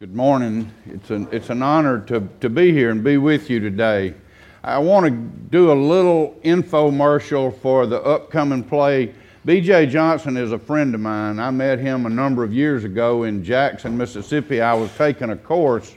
Good morning. It's an, it's an honor to, to be here and be with you today. I want to do a little infomercial for the upcoming play. B.J. Johnson is a friend of mine. I met him a number of years ago in Jackson, Mississippi. I was taking a course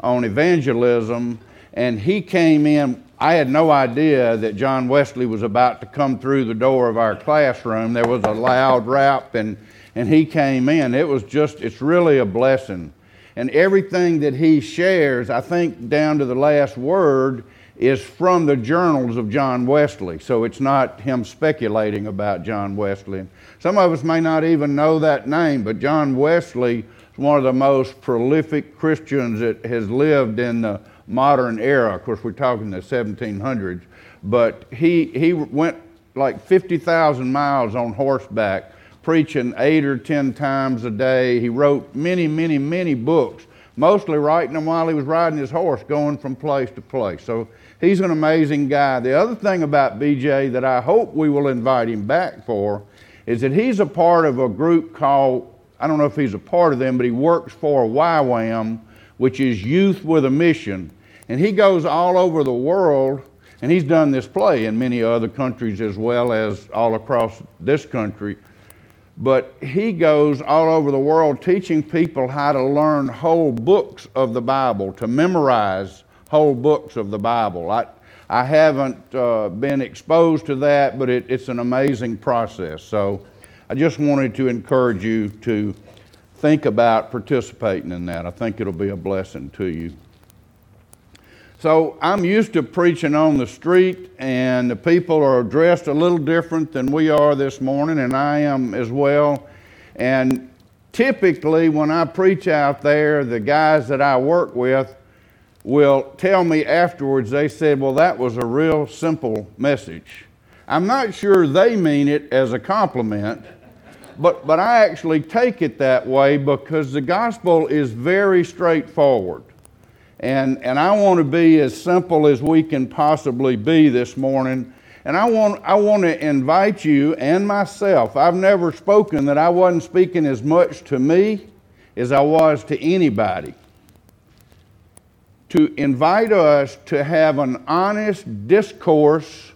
on evangelism, and he came in. I had no idea that John Wesley was about to come through the door of our classroom. There was a loud rap, and, and he came in. It was just, it's really a blessing and everything that he shares, I think down to the last word, is from the journals of John Wesley. So it's not him speculating about John Wesley. Some of us may not even know that name, but John Wesley is one of the most prolific Christians that has lived in the modern era. Of course, we're talking the 1700s, but he, he went like 50,000 miles on horseback preaching eight or ten times a day. He wrote many, many, many books, mostly writing them while he was riding his horse, going from place to place. So he's an amazing guy. The other thing about BJ that I hope we will invite him back for is that he's a part of a group called, I don't know if he's a part of them, but he works for YWAM, which is Youth with a Mission. And he goes all over the world, and he's done this play in many other countries as well as all across this country but he goes all over the world teaching people how to learn whole books of the Bible, to memorize whole books of the Bible. I, I haven't uh, been exposed to that, but it, it's an amazing process. So I just wanted to encourage you to think about participating in that. I think it'll be a blessing to you. So I'm used to preaching on the street, and the people are dressed a little different than we are this morning, and I am as well. And typically, when I preach out there, the guys that I work with will tell me afterwards, they said, Well, that was a real simple message. I'm not sure they mean it as a compliment, but, but I actually take it that way because the gospel is very straightforward. And, and I want to be as simple as we can possibly be this morning. And I want, I want to invite you and myself. I've never spoken that I wasn't speaking as much to me as I was to anybody. To invite us to have an honest discourse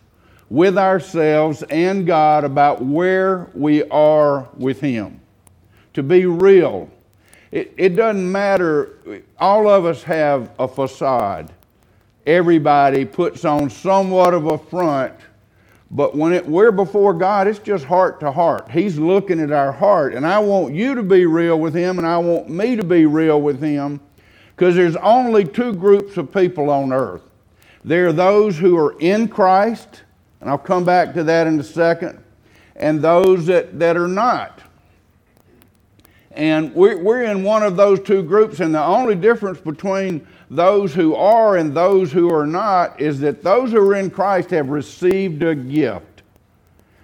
with ourselves and God about where we are with Him. To be real it, it doesn't matter. All of us have a facade. Everybody puts on somewhat of a front, but when it, we're before God, it's just heart to heart. He's looking at our heart, and I want you to be real with Him, and I want me to be real with Him, because there's only two groups of people on earth. There are those who are in Christ, and I'll come back to that in a second, and those that, that are not. And we're, in one of those two groups, and the only difference between those who are and those who are not is that those who are in Christ have received a gift.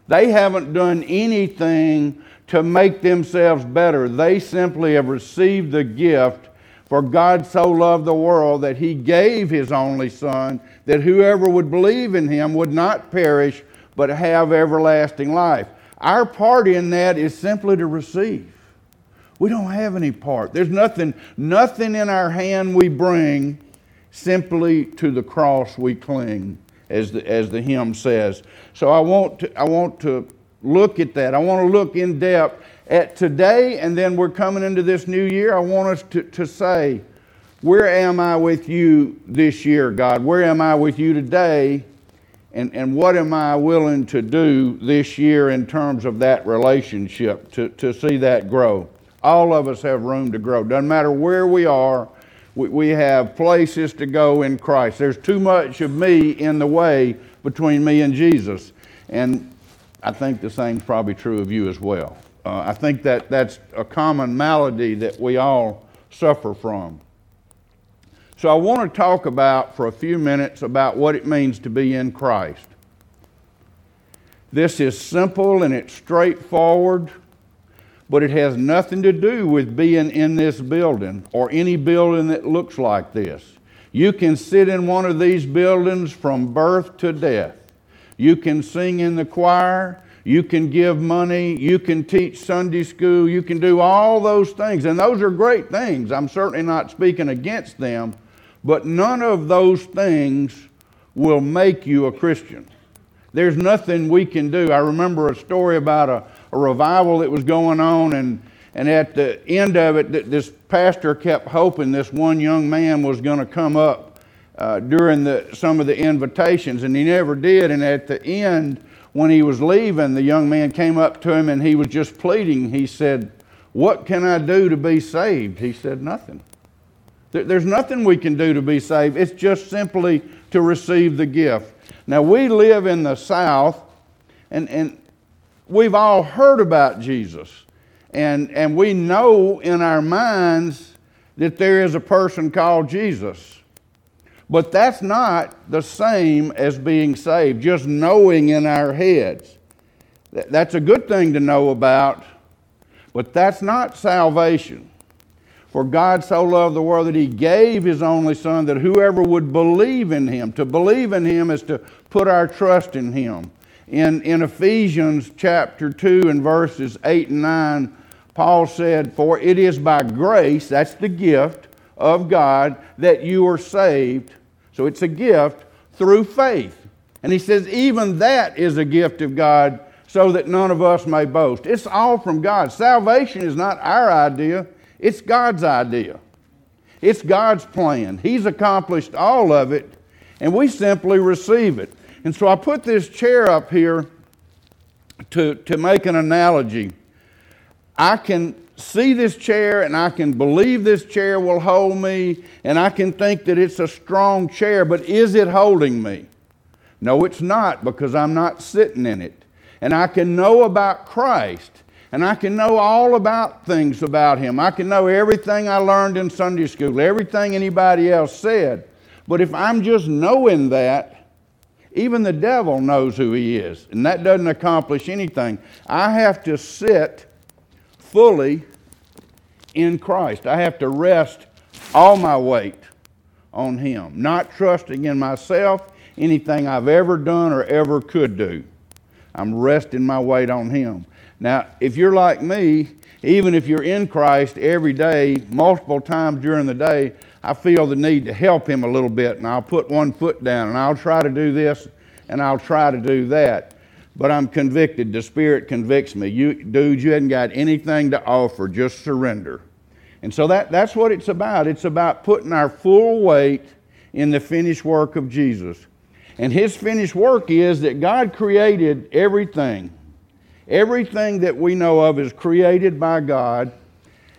They haven't done anything to make themselves better. They simply have received the gift, for God so loved the world that he gave his only Son, that whoever would believe in him would not perish, but have everlasting life. Our part in that is simply to receive. We don't have any part. There's nothing, nothing in our hand we bring, simply to the cross we cling, as the, as the hymn says. So I want, to, I want to look at that. I want to look in depth at today, and then we're coming into this new year. I want us to, to say, Where am I with you this year, God? Where am I with you today? And, and what am I willing to do this year in terms of that relationship to, to see that grow? All of us have room to grow. Doesn't matter where we are, we, we have places to go in Christ. There's too much of me in the way between me and Jesus. And I think the same's probably true of you as well. Uh, I think that that's a common malady that we all suffer from. So I want to talk about for a few minutes about what it means to be in Christ. This is simple and it's straightforward but it has nothing to do with being in this building or any building that looks like this. You can sit in one of these buildings from birth to death. You can sing in the choir. you can give money, you can teach Sunday school, you can do all those things. And those are great things. I'm certainly not speaking against them, but none of those things will make you a Christian. There's nothing we can do. I remember a story about a, a revival that was going on, and, and at the end of it, this pastor kept hoping this one young man was going to come up uh, during the, some of the invitations, and he never did. And at the end, when he was leaving, the young man came up to him and he was just pleading. He said, What can I do to be saved? He said, Nothing. There's nothing we can do to be saved. It's just simply to receive the gift. Now, we live in the South, and, and we've all heard about Jesus. And, and we know in our minds that there is a person called Jesus. But that's not the same as being saved, just knowing in our heads. That's a good thing to know about, but that's not salvation. For God so loved the world that he gave his only Son that whoever would believe in him, to believe in him is to put our trust in him. In, in Ephesians chapter 2 and verses 8 and 9, Paul said, For it is by grace, that's the gift of God, that you are saved. So it's a gift through faith. And he says, even that is a gift of God so that none of us may boast. It's all from God. Salvation is not our idea, it's God's idea. It's God's plan. He's accomplished all of it, and we simply receive it. And so I put this chair up here to, to make an analogy. I can see this chair and I can believe this chair will hold me and I can think that it's a strong chair, but is it holding me? No, it's not because I'm not sitting in it. And I can know about Christ and I can know all about things about him. I can know everything I learned in Sunday school, everything anybody else said. But if I'm just knowing that, even the devil knows who he is, and that doesn't accomplish anything. I have to sit fully in Christ. I have to rest all my weight on him, not trusting in myself, anything I've ever done or ever could do. I'm resting my weight on him. Now, if you're like me, even if you're in Christ every day, multiple times during the day, I feel the need to help him a little bit, and I'll put one foot down, and I'll try to do this, and I'll try to do that. But I'm convicted. The Spirit convicts me. You, dude, you hadn't got anything to offer. Just surrender. And so that, that's what it's about. It's about putting our full weight in the finished work of Jesus. And his finished work is that God created everything. Everything that we know of is created by God,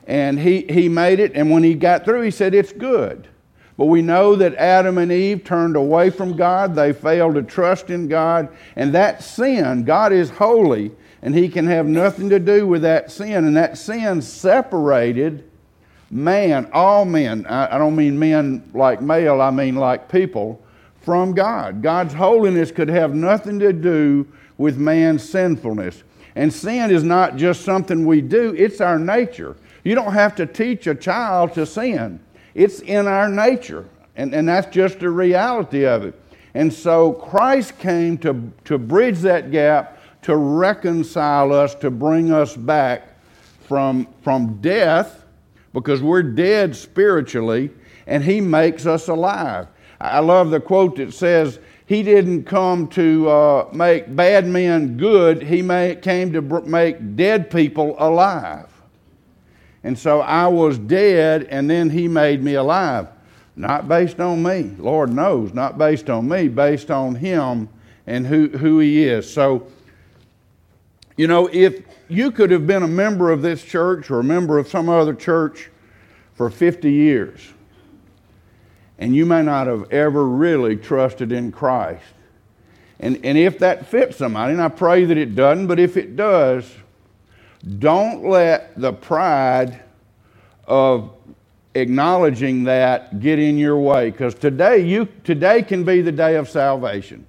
and he, he made it, and when he got through, he said, It's good. But we know that Adam and Eve turned away from God. They failed to trust in God. And that sin, God is holy, and He can have nothing to do with that sin. And that sin separated man, all men, I, I don't mean men like male, I mean like people, from God. God's holiness could have nothing to do with man's sinfulness. And sin is not just something we do, it's our nature. You don't have to teach a child to sin, it's in our nature. And, and that's just the reality of it. And so Christ came to, to bridge that gap, to reconcile us, to bring us back from, from death, because we're dead spiritually, and He makes us alive. I love the quote that says, he didn't come to uh, make bad men good, he came to make dead people alive. And so I was dead, and then he made me alive. Not based on me, Lord knows, not based on me, based on him and who, who he is. So, you know, if you could have been a member of this church or a member of some other church for 50 years, and you may not have ever really trusted in Christ. And, and if that fits somebody, and I pray that it doesn't, but if it does, don't let the pride of acknowledging that get in your way because today you today can be the day of salvation.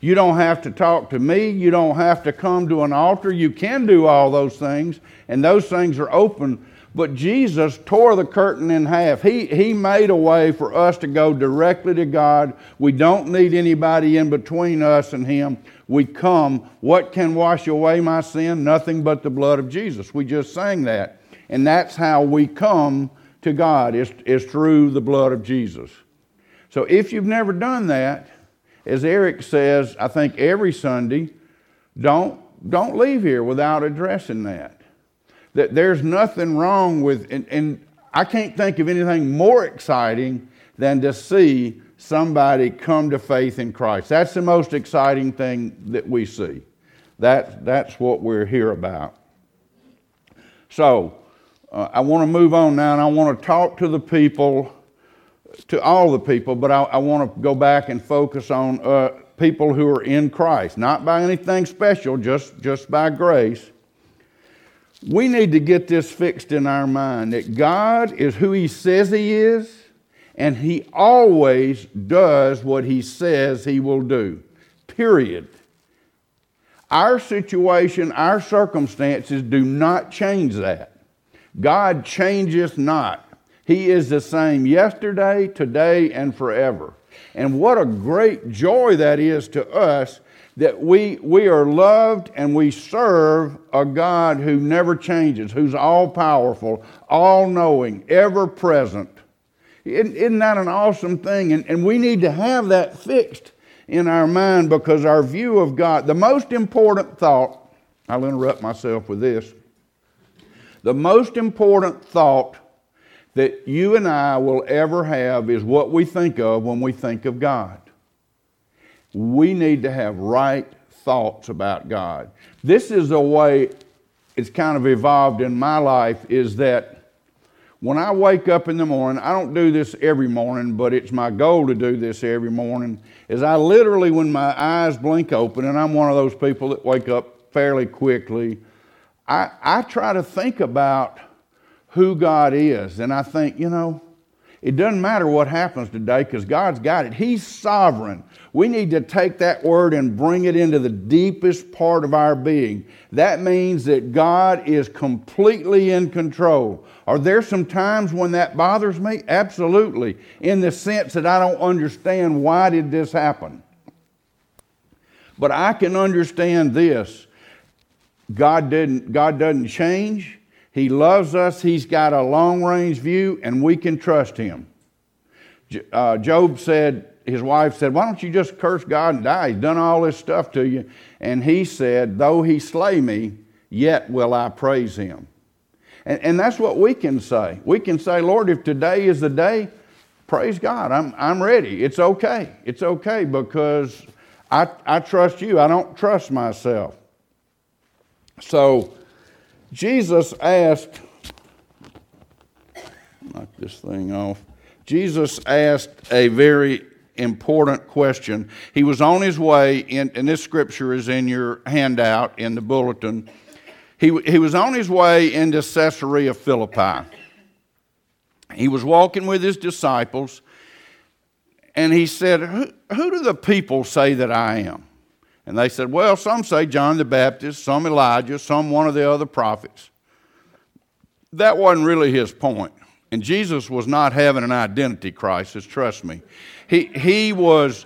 You don't have to talk to me. You don't have to come to an altar. You can do all those things and those things are open But Jesus tore the curtain in half. He, he made a way for us to go directly to God. We don't need anybody in between us and Him. We come. What can wash away my sin? Nothing but the blood of Jesus. We just sang that. And that's how we come to God, is, is through the blood of Jesus. So if you've never done that, as Eric says, I think every Sunday, don't, don't leave here without addressing that. That there's nothing wrong with, and, and I can't think of anything more exciting than to see somebody come to faith in Christ. That's the most exciting thing that we see. That, that's what we're here about. So, uh, I want to move on now and I want to talk to the people, to all the people, but I, I want to go back and focus on uh, people who are in Christ, not by anything special, just, just by grace. We need to get this fixed in our mind that God is who He says He is, and He always does what He says He will do. Period. Our situation, our circumstances do not change that. God changeth not. He is the same yesterday, today, and forever. And what a great joy that is to us that we, we are loved and we serve a God who never changes, who's all powerful, all knowing, ever present. Isn't, that an awesome thing? And, and we need to have that fixed in our mind because our view of God, the most important thought, I'll interrupt myself with this. The most important thought that you and I will ever have is what we think of when we think of God. We need to have right thoughts about God. This is a way it's kind of evolved in my life is that when I wake up in the morning, I don't do this every morning, but it's my goal to do this every morning, is I literally, when my eyes blink open, and I'm one of those people that wake up fairly quickly, I, I try to think about who God is. And I think, you know, it doesn't matter what happens today because God's got it. He's sovereign. We need to take that word and bring it into the deepest part of our being. That means that God is completely in control. Are there some times when that bothers me? Absolutely. In the sense that I don't understand why did this happen. But I can understand this. God didn't God doesn't change. He loves us. He's got a long range view, and we can trust him. Uh, Job said, his wife said, Why don't you just curse God and die? He's done all this stuff to you. And he said, Though he slay me, yet will I praise him. And, and that's what we can say. We can say, Lord, if today is the day, praise God. I'm, I'm ready. It's okay. It's okay because I, I trust you. I don't trust myself. So, Jesus asked, knock this thing off. Jesus asked a very important question. He was on his way, in, and this scripture is in your handout in the bulletin. He, he was on his way into Caesarea Philippi. He was walking with his disciples, and he said, Who, who do the people say that I am? And they said, Well, some say John the Baptist, some Elijah, some one of the other prophets. That wasn't really his point. And Jesus was not having an identity crisis, trust me. He, he was,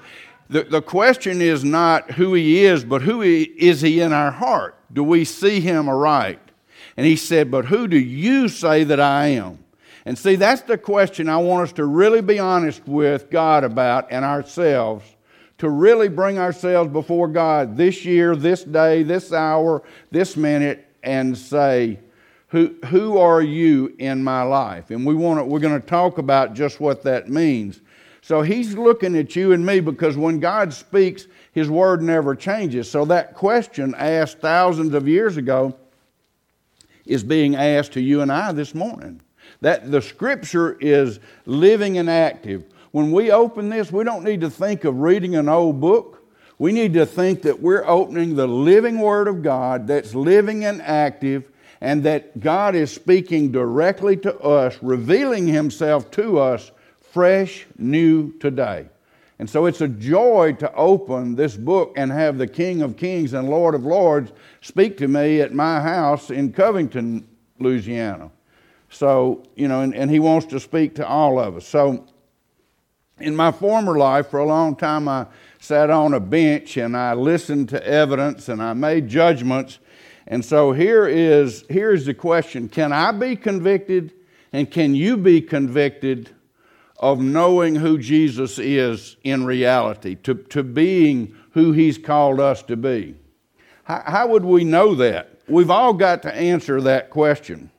the, the question is not who he is, but who he, is he in our heart? Do we see him aright? And he said, But who do you say that I am? And see, that's the question I want us to really be honest with God about and ourselves to really bring ourselves before God this year, this day, this hour, this minute, and say, who, who are you in my life? And we want to, we're going to talk about just what that means. So he's looking at you and me because when God speaks, his word never changes. So that question asked thousands of years ago is being asked to you and I this morning. That the scripture is living and active. When we open this, we don't need to think of reading an old book. We need to think that we're opening the living Word of God that's living and active, and that God is speaking directly to us, revealing Himself to us fresh, new today. And so it's a joy to open this book and have the King of Kings and Lord of Lords speak to me at my house in Covington, Louisiana. So, you know, and, and He wants to speak to all of us. So, in my former life, for a long time, I sat on a bench and I listened to evidence and I made judgments. And so here is here's the question Can I be convicted and can you be convicted of knowing who Jesus is in reality, to, to being who He's called us to be? How, how would we know that? We've all got to answer that question.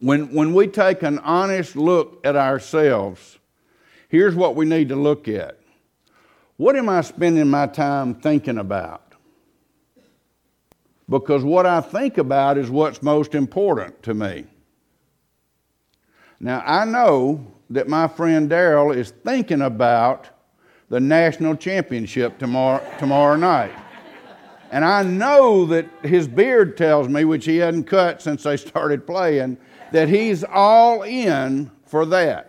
When, when we take an honest look at ourselves, here's what we need to look at. What am I spending my time thinking about? Because what I think about is what's most important to me. Now, I know that my friend Daryl is thinking about the national championship tomorrow, tomorrow night. And I know that his beard tells me, which he hadn't cut since they started playing, that he's all in for that.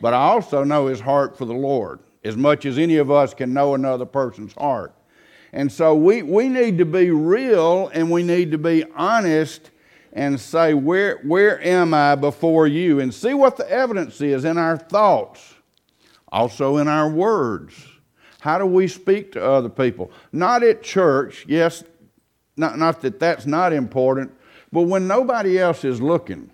But I also know his heart for the Lord, as much as any of us can know another person's heart. And so we, we need to be real and we need to be honest and say, where, where am I before you? And see what the evidence is in our thoughts, also in our words. How do we speak to other people? Not at church, yes, not, not that that's not important, but when nobody else is looking.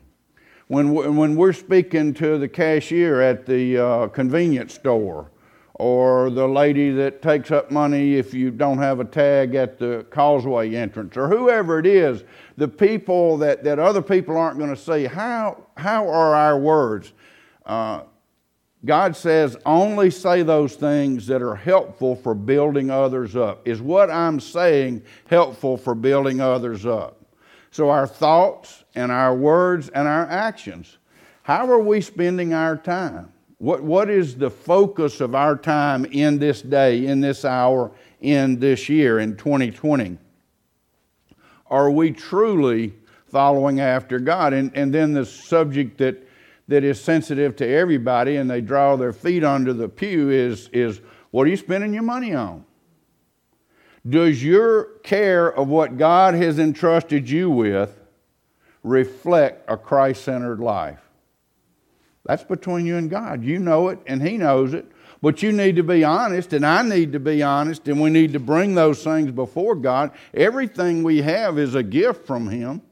When, when we're speaking to the cashier at the uh, convenience store, or the lady that takes up money if you don't have a tag at the causeway entrance, or whoever it is, the people that, that other people aren't going to see. How, how are our words? Uh, God says, only say those things that are helpful for building others up. Is what I'm saying helpful for building others up? So, our thoughts and our words and our actions. How are we spending our time? What, what is the focus of our time in this day, in this hour, in this year, in 2020? Are we truly following after God? And, and then the subject that, that is sensitive to everybody and they draw their feet under the pew is, is what are you spending your money on? Does your care of what God has entrusted you with reflect a Christ centered life? That's between you and God. You know it, and He knows it. But you need to be honest, and I need to be honest, and we need to bring those things before God. Everything we have is a gift from Him.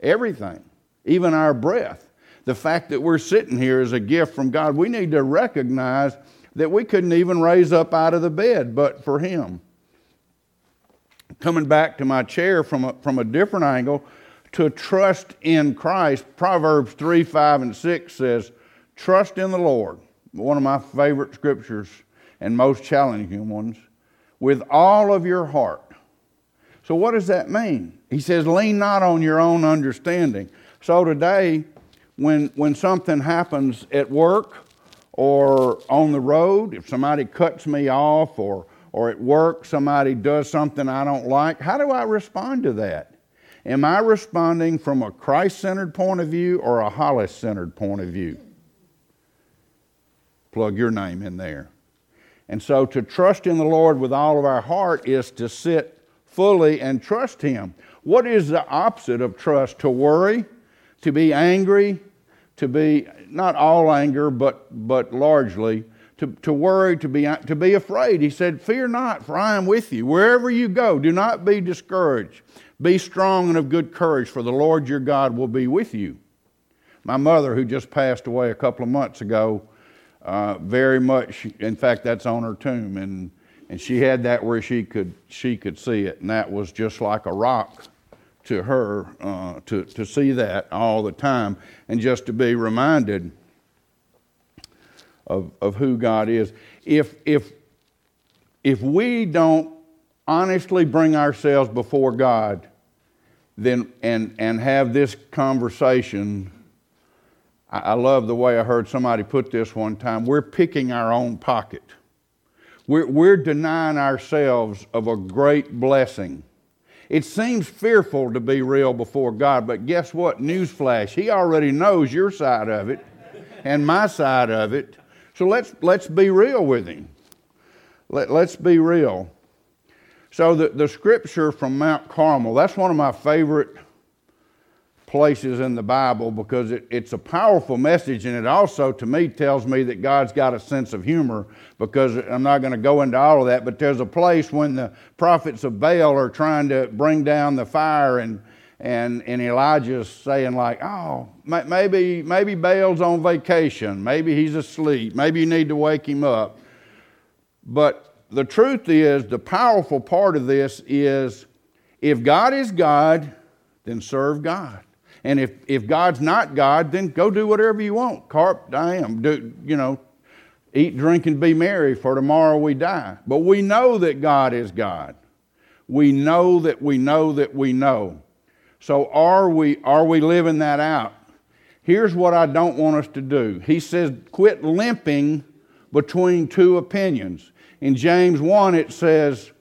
Everything, even our breath. The fact that we're sitting here is a gift from God. We need to recognize that we couldn't even raise up out of the bed but for Him. Coming back to my chair from a, from a different angle, to trust in Christ, Proverbs 3 5 and 6 says, Trust in the Lord one of my favorite scriptures and most challenging ones, with all of your heart. So, what does that mean? He says, lean not on your own understanding. So, today, when, when something happens at work or on the road, if somebody cuts me off or, or at work somebody does something I don't like, how do I respond to that? Am I responding from a Christ centered point of view or a Hollis centered point of view? plug your name in there. And so to trust in the Lord with all of our heart is to sit fully and trust Him. What is the opposite of trust? To worry, to be angry, to be not all anger, but, but largely, to, to worry, to be, to be afraid. He said, Fear not, for I am with you. Wherever you go, do not be discouraged. Be strong and of good courage, for the Lord your God will be with you. My mother, who just passed away a couple of months ago, uh, very much. In fact, that's on her tomb, and and she had that where she could she could see it, and that was just like a rock to her uh, to to see that all the time, and just to be reminded of of who God is. If if if we don't honestly bring ourselves before God, then and and have this conversation I love the way I heard somebody put this one time. We're picking our own pocket. We're, we're denying ourselves of a great blessing. It seems fearful to be real before God, but guess what? Newsflash, He already knows your side of it and my side of it. So let's, let's be real with Him. Let, let's be real. So, the, the scripture from Mount Carmel, that's one of my favorite places in the Bible because it, it's a powerful message, and it also, to me, tells me that God's got a sense of humor. Because I'm not going to go into all of that, but there's a place when the prophets of Baal are trying to bring down the fire, and and and Elijah's saying like, "Oh, maybe maybe Baal's on vacation, maybe he's asleep, maybe you need to wake him up." But the truth is, the powerful part of this is, if God is God, then serve God. And if, if God's not God, then go do whatever you want. Carpe diem. Do, you know, eat, drink, and be merry, for tomorrow we die. But we know that God is God. We know that we know that we know. So are we, are we living that out? Here's what I don't want us to do. He says, quit limping between two opinions. In James 1, it says,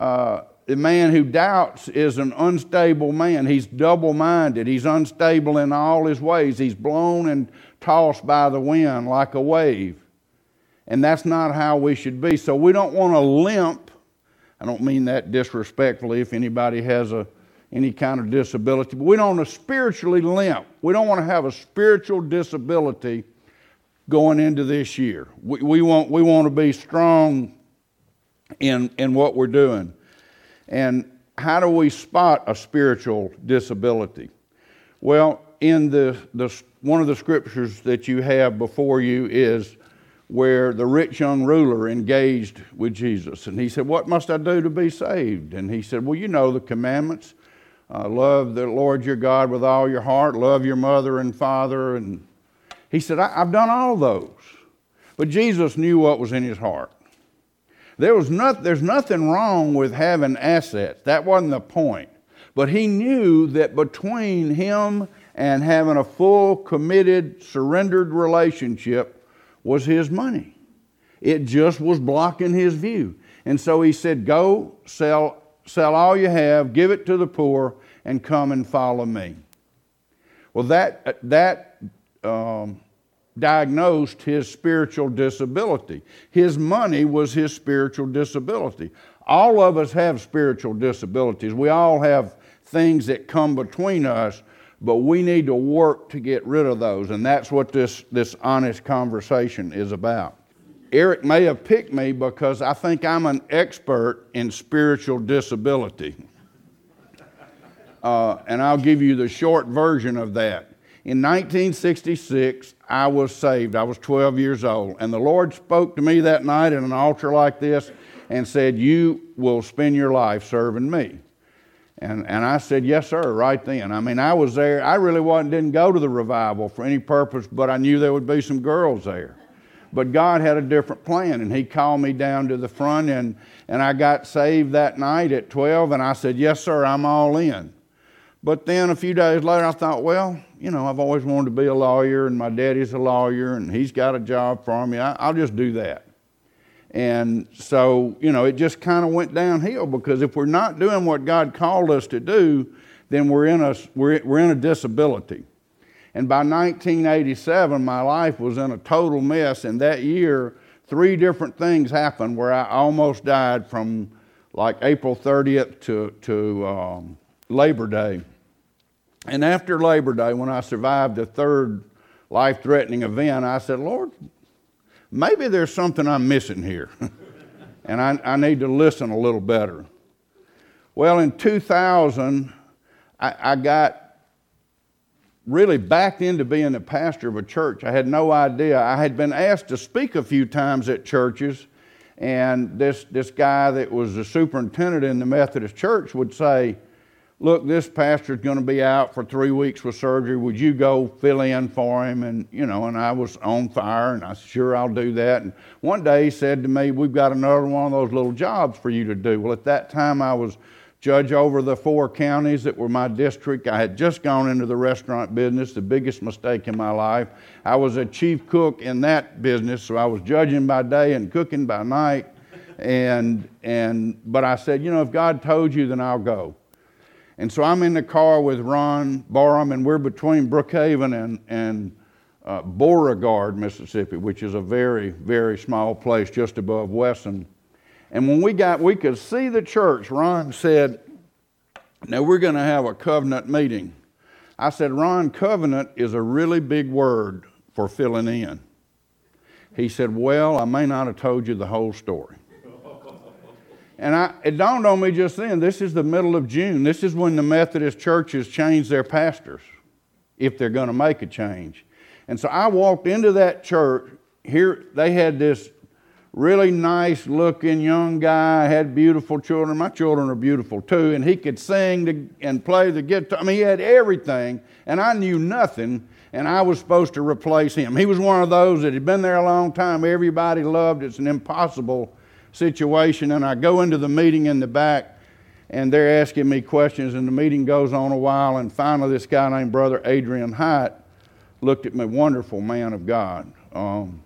uh, the man who doubts is an unstable man. He's double minded. He's unstable in all his ways. He's blown and tossed by the wind like a wave. And that's not how we should be. So we don't want to limp. I don't mean that disrespectfully if anybody has a, any kind of disability, but we don't want to spiritually limp. We don't want to have a spiritual disability going into this year. We, we, want, we want to be strong in, in what we're doing. And how do we spot a spiritual disability? Well, in the, the, one of the scriptures that you have before you is where the rich young ruler engaged with Jesus. And he said, What must I do to be saved? And he said, Well, you know the commandments. Uh, love the Lord your God with all your heart, love your mother and father. And he said, I've done all those. But Jesus knew what was in his heart. There was not, there's nothing wrong with having assets. That wasn't the point. But he knew that between him and having a full, committed, surrendered relationship was his money. It just was blocking his view. And so he said, Go sell, sell all you have, give it to the poor, and come and follow me. Well, that, that um, diagnosed his spiritual disability. His money was his spiritual disability. All of us have spiritual disabilities. We all have things that come between us, but we need to work to get rid of those. And that's what this, this honest conversation is about. Eric may have picked me because I think I'm an expert in spiritual disability. Uh, and I'll give you the short version of that. In 1966, I was saved. I was 12 years old. And the Lord spoke to me that night at an altar like this and said, You will spend your life serving me. And, and I said, Yes, sir, right then. I mean, I was there. I really wasn't, didn't go to the revival for any purpose, but I knew there would be some girls there. But God had a different plan, and He called me down to the front, and, and I got saved that night at 12, and I said, Yes, sir, I'm all in. But then a few days later, I thought, well, you know, I've always wanted to be a lawyer, and my daddy's a lawyer, and he's got a job for me. I, will just do that. And so, you know, it just kind of went downhill because if we're not doing what God called us to do, then we're in a, we're, we're in a disability. And by 1987, my life was in a total mess. And that year, three different things happened where I almost died from like April 30th to, to um, Labor Day. And after Labor Day, when I survived the third life threatening event, I said, Lord, maybe there's something I'm missing here. and I, I, need to listen a little better. Well, in 2000, I, I got really backed into being the pastor of a church. I had no idea. I had been asked to speak a few times at churches, and this, this guy that was the superintendent in the Methodist church would say, look, this pastor's going to be out for three weeks with surgery. Would you go fill in for him? And, you know, and I was on fire and I said, sure, I'll do that. And one day he said to me, we've got another one of those little jobs for you to do. Well, at that time I was judge over the four counties that were my district. I had just gone into the restaurant business, the biggest mistake in my life. I was a chief cook in that business, so I was judging by day and cooking by night. And, and, but I said, you know, if God told you, then I'll go. And so I'm in the car with Ron Barham, and we're between Brookhaven and, and uh, Beauregard, Mississippi, which is a very, very small place just above Wesson. And when we got, we could see the church. Ron said, Now we're going to have a covenant meeting. I said, Ron, covenant is a really big word for filling in. He said, Well, I may not have told you the whole story. And I, it dawned on me just then this is the middle of June. This is when the Methodist churches change their pastors, if they're going to make a change. And so I walked into that church. Here, they had this really nice looking young guy, had beautiful children. My children are beautiful too. And he could sing and play the guitar. I mean, he had everything. And I knew nothing. And I was supposed to replace him. He was one of those that had been there a long time. Everybody loved. It's an impossible situation. And I go into the meeting in the back, and they're asking me questions. And the meeting goes on a while. And finally, this guy named Brother Adrian Hyatt looked at me, wonderful man of God. Um,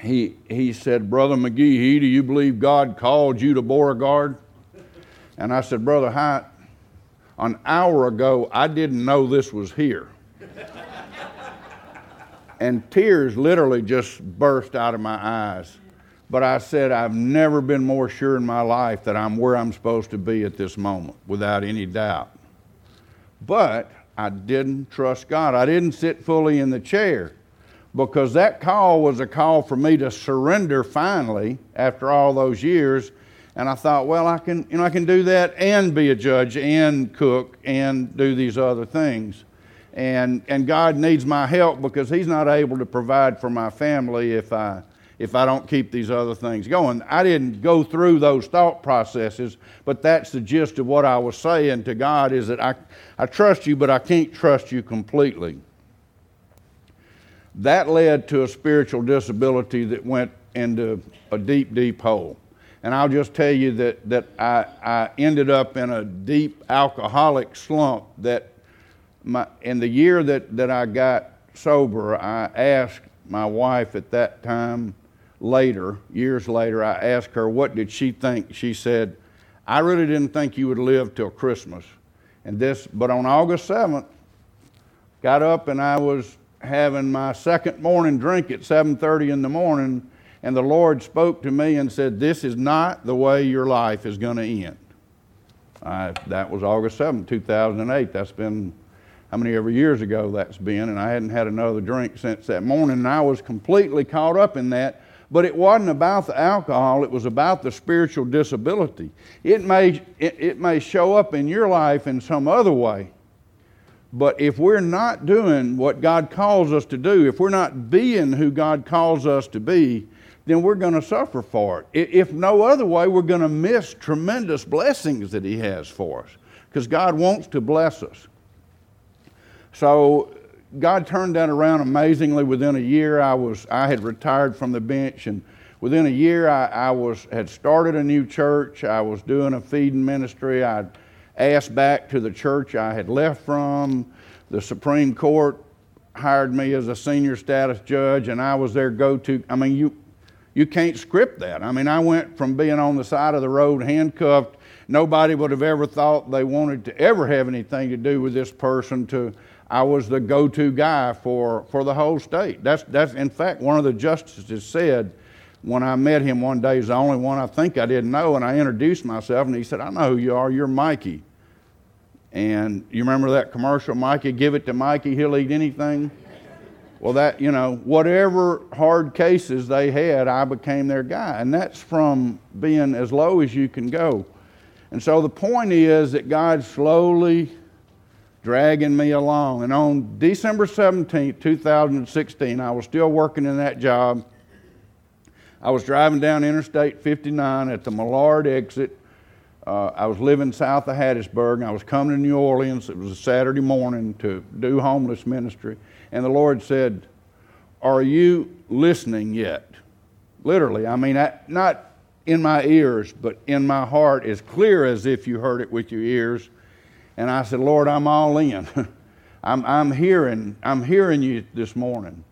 he, he said, Brother McGee, do you believe God called you to Beauregard? And I said, Brother Hyatt, an hour ago, I didn't know this was here. and tears literally just burst out of my eyes. But I said, I've never been more sure in my life that I'm where I'm supposed to be at this moment, without any doubt. But I didn't trust God. I didn't sit fully in the chair because that call was a call for me to surrender finally after all those years. And I thought, well, I can, you know, I can do that and be a judge and cook and do these other things. And, and God needs my help because He's not able to provide for my family if I, if I don't keep these other things going. I didn't go through those thought processes, but that's the gist of what I was saying to God is that I, I trust you, but I can't trust you completely that led to a spiritual disability that went into a deep, deep hole. And I'll just tell you that, that I, I ended up in a deep alcoholic slump that my, in the year that, that I got sober, I asked my wife at that time later, years later, I asked her, what did she think? She said, I really didn't think you would live till Christmas. And this, but on August 7th, got up and I was having my second morning drink at 7:30 in the morning and the Lord spoke to me and said, "This is not the way your life is going to end." I, that was August 7, 2008. That's been how many ever years ago that's been, and I hadn't had another drink since that morning, and I was completely caught up in that. But it wasn't about the alcohol, it was about the spiritual disability. It may, it, it may show up in your life in some other way, but if we're not doing what God calls us to do, if we're not being who God calls us to be, then we're going to suffer for it. If no other way, we're going to miss tremendous blessings that He has for us because God wants to bless us. So God turned that around amazingly. Within a year, I was I had retired from the bench, and within a year, I, I was had started a new church. I was doing a feeding ministry. I'd asked back to the church I had left from. The Supreme Court hired me as a senior status judge, and I was their go to. I mean, you, you can't script that. I mean, I went from being on the side of the road handcuffed, nobody would have ever thought they wanted to ever have anything to do with this person, to I was the go to guy for, for the whole state. That's, that's, in fact, one of the justices said, when I met him one day, he's the only one I think I didn't know, and I introduced myself, and he said, I know who you are, you're Mikey. And you remember that commercial, Mikey, give it to Mikey, he'll eat anything? Well, that, you know, whatever hard cases they had, I became their guy. And that's from being as low as you can go. And so the point is that God slowly dragging me along. And on December 17, 2016, I was still working in that job. I was driving down Interstate 59 at the Millard exit uh, I was living south of Hattiesburg. and I was coming to New Orleans. It was a Saturday morning to do homeless ministry. And the Lord said, Are you listening yet? Literally. I mean, I, not in my ears, but in my heart, as clear as if you heard it with your ears. And I said, Lord, I'm all in. I'm, I'm, hearing, I'm hearing you this morning.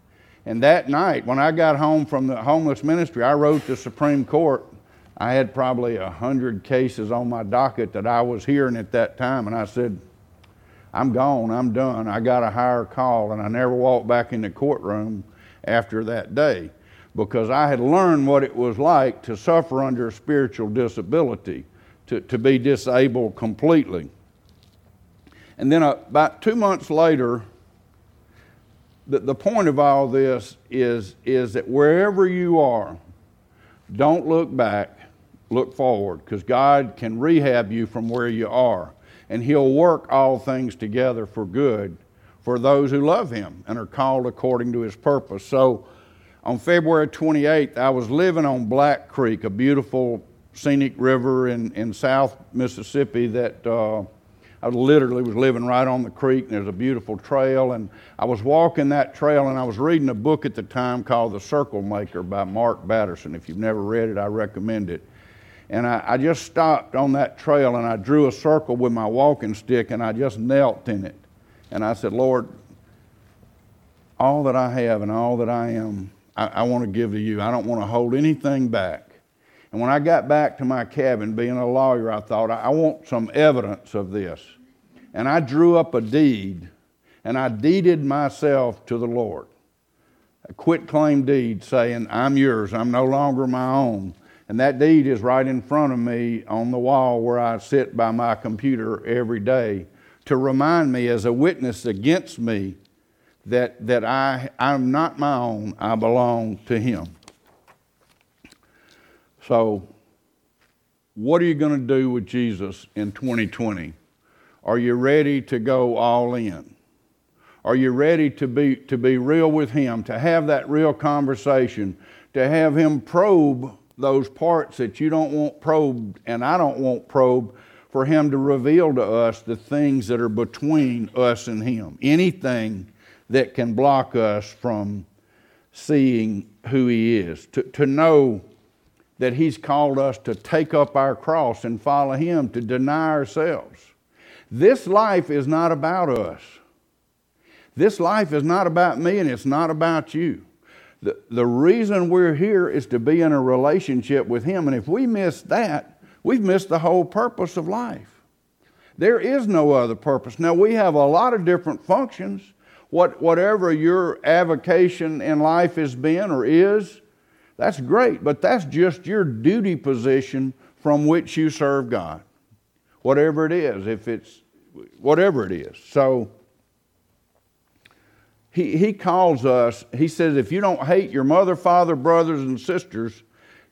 And that night, when I got home from the homeless ministry, I wrote the Supreme Court I had probably a hundred cases on my docket that I was hearing at that time, and I said, I'm gone, I'm done. I got a higher call, and I never walked back in the courtroom after that day because I had learned what it was like to suffer under a spiritual disability, to, to be disabled completely. And then about two months later, the, the point of all this is, is that wherever you are, don't look back, look forward, because God can rehab you from where you are. And He'll work all things together for good for those who love Him and are called according to His purpose. So on February 28th, I was living on Black Creek, a beautiful scenic river in, in South Mississippi that. Uh, I literally was living right on the creek, and there's a beautiful trail. And I was walking that trail, and I was reading a book at the time called The Circle Maker by Mark Batterson. If you've never read it, I recommend it. And I, I just stopped on that trail, and I drew a circle with my walking stick, and I just knelt in it. And I said, Lord, all that I have and all that I am, I, I want to give to you. I don't want to hold anything back. And when I got back to my cabin, being a lawyer, I thought, I want some evidence of this. And I drew up a deed, and I deeded myself to the Lord. A quit claim deed saying, I'm yours, I'm no longer my own. And that deed is right in front of me on the wall where I sit by my computer every day to remind me as a witness against me that, that I, I'm not my own, I belong to Him. So, what are you going to do with Jesus in 2020? Are you ready to go all in? Are you ready to be, to be real with Him, to have that real conversation, to have Him probe those parts that you don't want probed and I don't want probed, for Him to reveal to us the things that are between us and Him? Anything that can block us from seeing who He is, to, to know that He's called us to take up our cross and follow Him, to deny ourselves. This life is not about us. This life is not about me and it's not about you. The, the reason we're here is to be in a relationship with Him. And if we miss that, we've missed the whole purpose of life. There is no other purpose. Now, we have a lot of different functions. What, whatever your avocation in life has been or is, that's great, but that's just your duty position from which you serve God. Whatever it is, if it's whatever it is. So he, he calls us, he says, if you don't hate your mother, father, brothers, and sisters,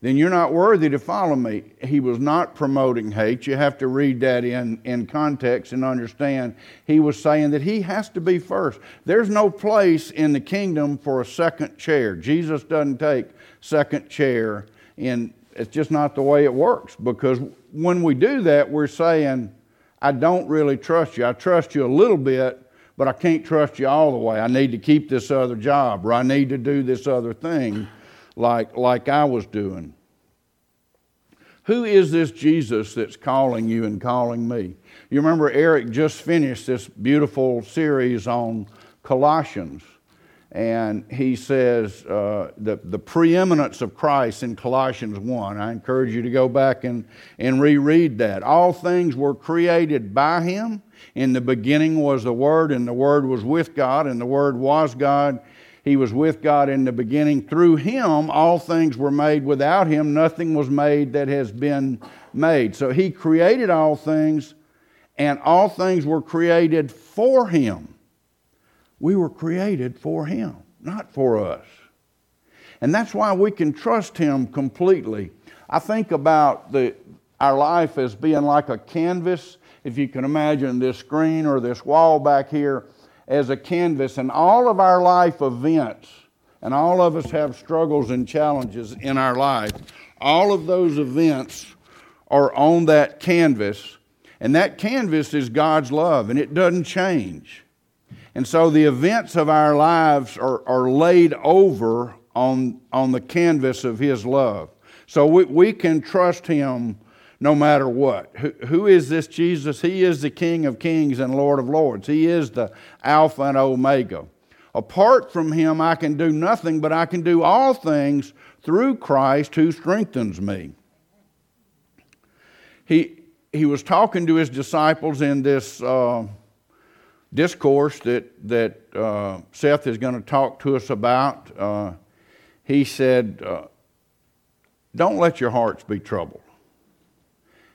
then you're not worthy to follow me. He was not promoting hate. You have to read that in, in context and understand. He was saying that he has to be first. There's no place in the kingdom for a second chair. Jesus doesn't take second chair. And it's just not the way it works because when we do that, we're saying, I don't really trust you. I trust you a little bit, but I can't trust you all the way. I need to keep this other job or I need to do this other thing like, like I was doing. Who is this Jesus that's calling you and calling me? You remember Eric just finished this beautiful series on Colossians and he says uh, the, the preeminence of Christ in Colossians 1. I encourage you to go back and, and reread that. All things were created by him. In the beginning was the Word, and the Word was with God, and the Word was God. He was with God in the beginning. Through him, all things were made. Without him, nothing was made that has been made. So he created all things, and all things were created for him we were created for Him, not for us. And that's why we can trust Him completely. I think about the, our life as being like a canvas. If you can imagine this screen or this wall back here as a canvas, and all of our life events, and all of us have struggles and challenges in our life, all of those events are on that canvas, and that canvas is God's love, and it doesn't change. And so the events of our lives are, are laid over on, on the canvas of His love. So we, we can trust Him no matter what. Who, who is this Jesus? He is the King of kings and Lord of lords. He is the Alpha and Omega. Apart from Him, I can do nothing, but I can do all things through Christ who strengthens me. He, he was talking to his disciples in this. Uh, discourse that, that uh, Seth is going to talk to us about, uh, he said, uh, Don't let your hearts be troubled.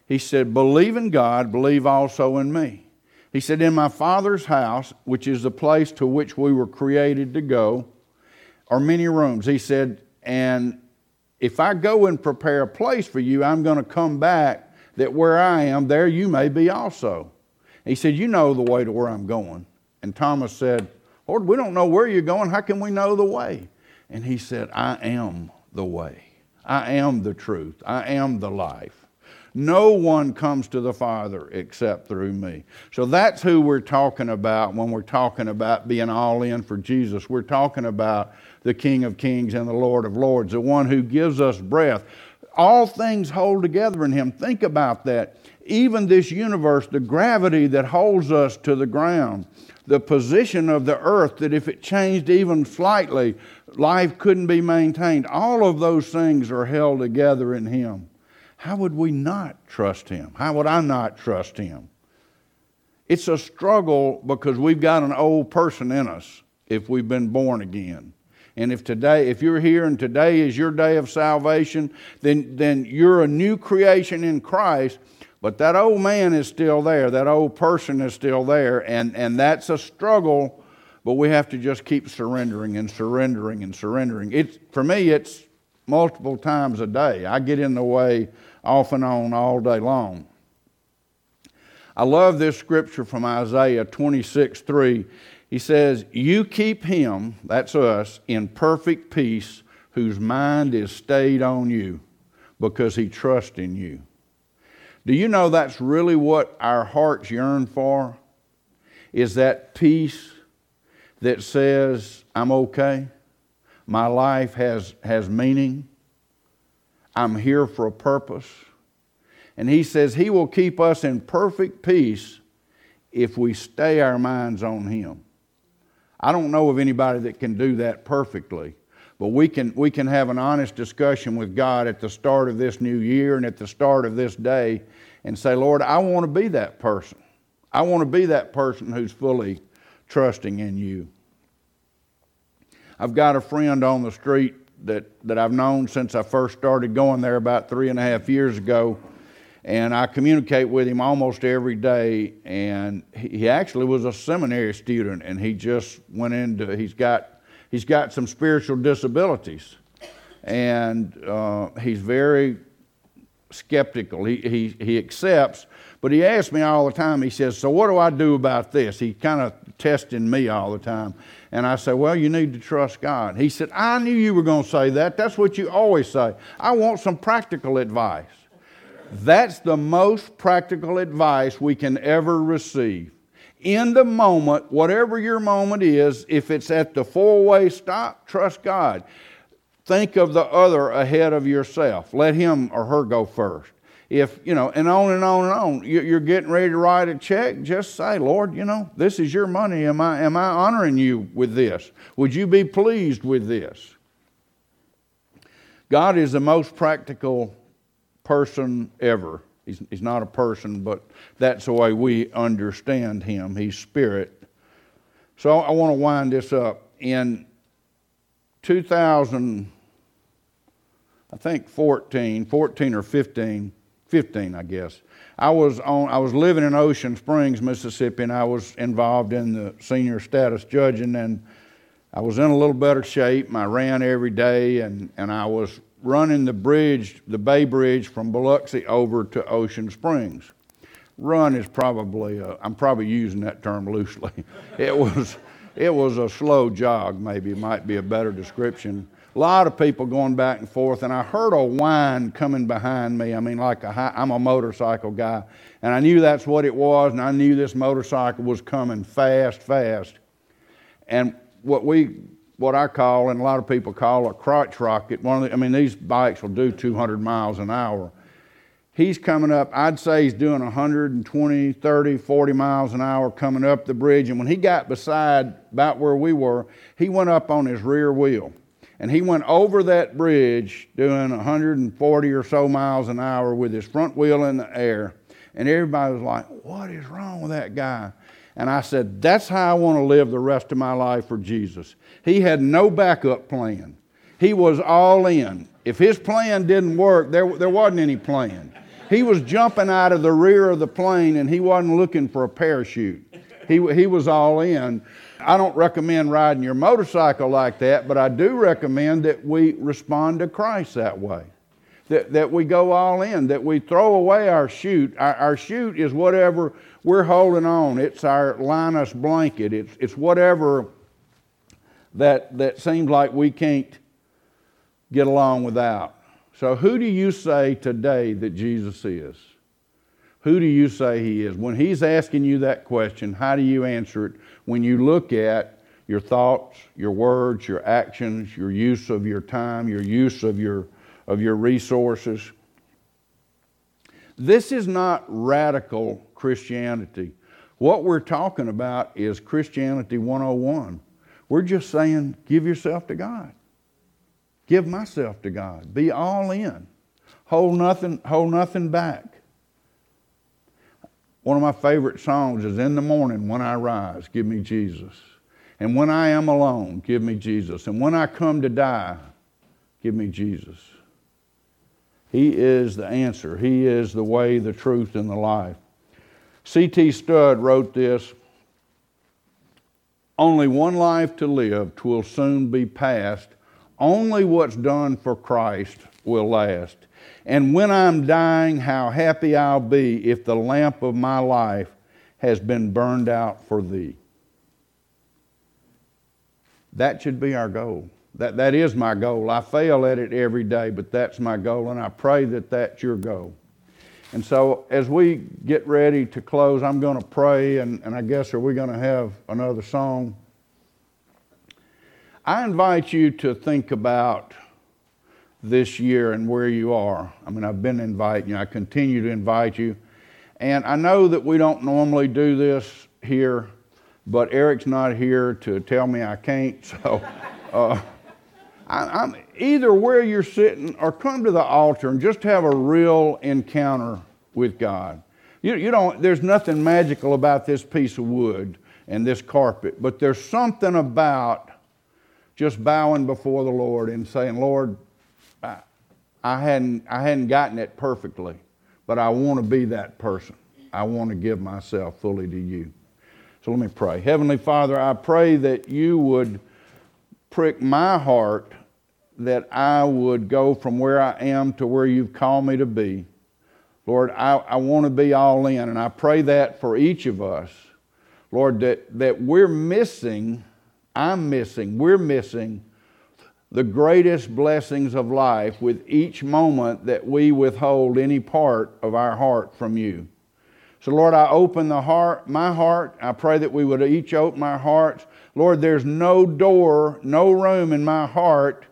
He said, Believe in God, believe also in me. He said, In my Father's house, which is the place to which we were created to go, are many rooms. He said, And if I go and prepare a place for you, I'm going to come back that where I am, there you may be also. He said, You know the way to where I'm going. And Thomas said, Lord, we don't know where you're going. How can we know the way? And he said, I am the way. I am the truth. I am the life. No one comes to the Father except through me. So that's who we're talking about when we're talking about being all in for Jesus. We're talking about the King of Kings and the Lord of Lords, the one who gives us breath. All things hold together in Him. Think about that. Even this universe, the gravity that holds us to the ground, the position of the earth, that if it changed even slightly, life couldn't be maintained. All of those things are held together in Him. How would we not trust Him? How would I not trust Him? It's a struggle because we've got an old person in us if we've been born again. And if today, if you're here and today is your day of salvation, then, then you're a new creation in Christ. But that old man is still there. That old person is still there. And, and that's a struggle, but we have to just keep surrendering and surrendering and surrendering. It's, for me, it's multiple times a day. I get in the way off and on all day long. I love this scripture from Isaiah 26 3. He says, You keep him, that's us, in perfect peace, whose mind is stayed on you because he trusts in you. Do you know that's really what our hearts yearn for? Is that peace that says, I'm okay, my life has, has meaning, I'm here for a purpose. And he says he will keep us in perfect peace if we stay our minds on him. I don't know of anybody that can do that perfectly, but we can, we can have an honest discussion with God at the start of this new year and at the start of this day and say, Lord, I want to be that person. I want to be that person who's fully trusting in you. I've got a friend on the street that, that I've known since I first started going there about three and a half years ago. And I communicate with him almost every day. And he actually was a seminary student, and he just went into, he's got, he's got some spiritual disabilities. And uh, he's very skeptical. He, he, he accepts, but he asks me all the time, he says, So what do I do about this? He kind of testing me all the time. And I said, Well, you need to trust God. He said, I knew you were going to say that. That's what you always say. I want some practical advice. That's the most practical advice we can ever receive. In the moment, whatever your moment is, if it's at the four way stop, trust God. Think of the other ahead of yourself. Let him or her go first if, you know, and on and on and on, you're getting ready to write a check, just say, Lord, you know, this is your money. Am I, am I honoring you with this? Would you be pleased with this? God is the most practical person ever. He's, he's not a person, but that's the way we understand him. He's spirit. So I want to wind this up. In 2000, I think 14, 14 or 15, 15, I guess. I was on. I was living in Ocean Springs, Mississippi, and I was involved in the senior status judging, and I was in a little better shape. I ran every day, and, and I was running the bridge, the Bay Bridge from Biloxi over to Ocean Springs. Run is probably. A, I'm probably using that term loosely. it was. It was a slow jog. Maybe might be a better description a lot of people going back and forth, and I heard a whine coming behind me. I mean, like a high, I'm a motorcycle guy, and I knew that's what it was, and I knew this motorcycle was coming fast, fast. And what we, what I call, and a lot of people call a crotch rocket. One of the, I mean, these bikes will do 200 miles an hour. He's coming up, I'd say he's doing 120, 30, 40 miles an hour coming up the bridge. And when he got beside about where we were, he went up on his rear wheel and he went over that bridge doing 140 or so miles an hour with his front wheel in the air. And everybody was like, What is wrong with that guy? And I said, That's how I want to live the rest of my life for Jesus. He had no backup plan, he was all in. If his plan didn't work, there, there wasn't any plan. he was jumping out of the rear of the plane and he wasn't looking for a parachute. He, he was all in. I don't recommend riding your motorcycle like that, but I do recommend that we respond to Christ that way. That, that we go all in, that we throw away our chute. Our, our chute is whatever we're holding on. It's our Linus blanket. It's, it's whatever that, that seems like we can't get along without. So, who do you say today that Jesus is? Who do you say he is? When he's asking you that question, how do you answer it when you look at your thoughts, your words, your actions, your use of your time, your use of your, of your resources? This is not radical Christianity. What we're talking about is Christianity 101. We're just saying, give yourself to God. Give myself to God. Be all in. Hold nothing, hold nothing back. One of my favorite songs is In the Morning When I Rise, Give Me Jesus. And when I am alone, give me Jesus. And when I come to die, give me Jesus. He is the answer. He is the way, the truth, and the life. C.T. Studd wrote this Only one life to live, twill soon be past. Only what's done for Christ will last. And when I'm dying, how happy I'll be if the lamp of my life has been burned out for thee. That should be our goal. That, that is my goal. I fail at it every day, but that's my goal, and I pray that that's your goal. And so, as we get ready to close, I'm going to pray, and, and I guess are we going to have another song? I invite you to think about this year and where you are. I mean, I've been inviting you, I continue to invite you. And I know that we don't normally do this here, but Eric's not here to tell me I can't. So uh, I, am either where you're sitting or come to the altar and just have a real encounter with God. You, you don't, there's nothing magical about this piece of wood and this carpet, but there's something about just bowing before the Lord and saying, Lord, I, I, hadn't, I hadn't gotten it perfectly, but I want to be that person. I want to give myself fully to you. So let me pray. Heavenly Father, I pray that you would prick my heart that I would go from where I am to where you've called me to be. Lord, I, I want to be all in, and I pray that for each of us. Lord, that, that we're missing I'm missing, we're missing the greatest blessings of life with each moment that we withhold any part of our heart from you. So, Lord, I open the heart, my heart. I pray that we would each open our hearts. Lord, there's no door, no room in my heart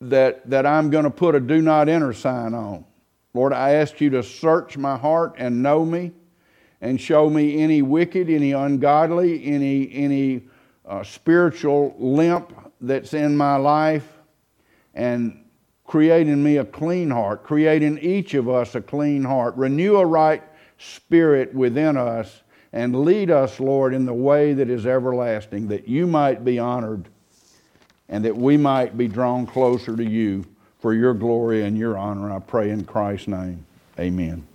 that, that I'm going to put a do not enter sign on. Lord, I ask you to search my heart and know me and show me any wicked, any ungodly, any, any uh, spiritual limp that's in my life and creating me a clean heart, creating each of us a clean heart. Renew a right spirit within us and lead us, Lord, in the way that is everlasting, that you might be honored and that we might be drawn closer to you for your glory and your honor. I pray in Christ's name. Amen.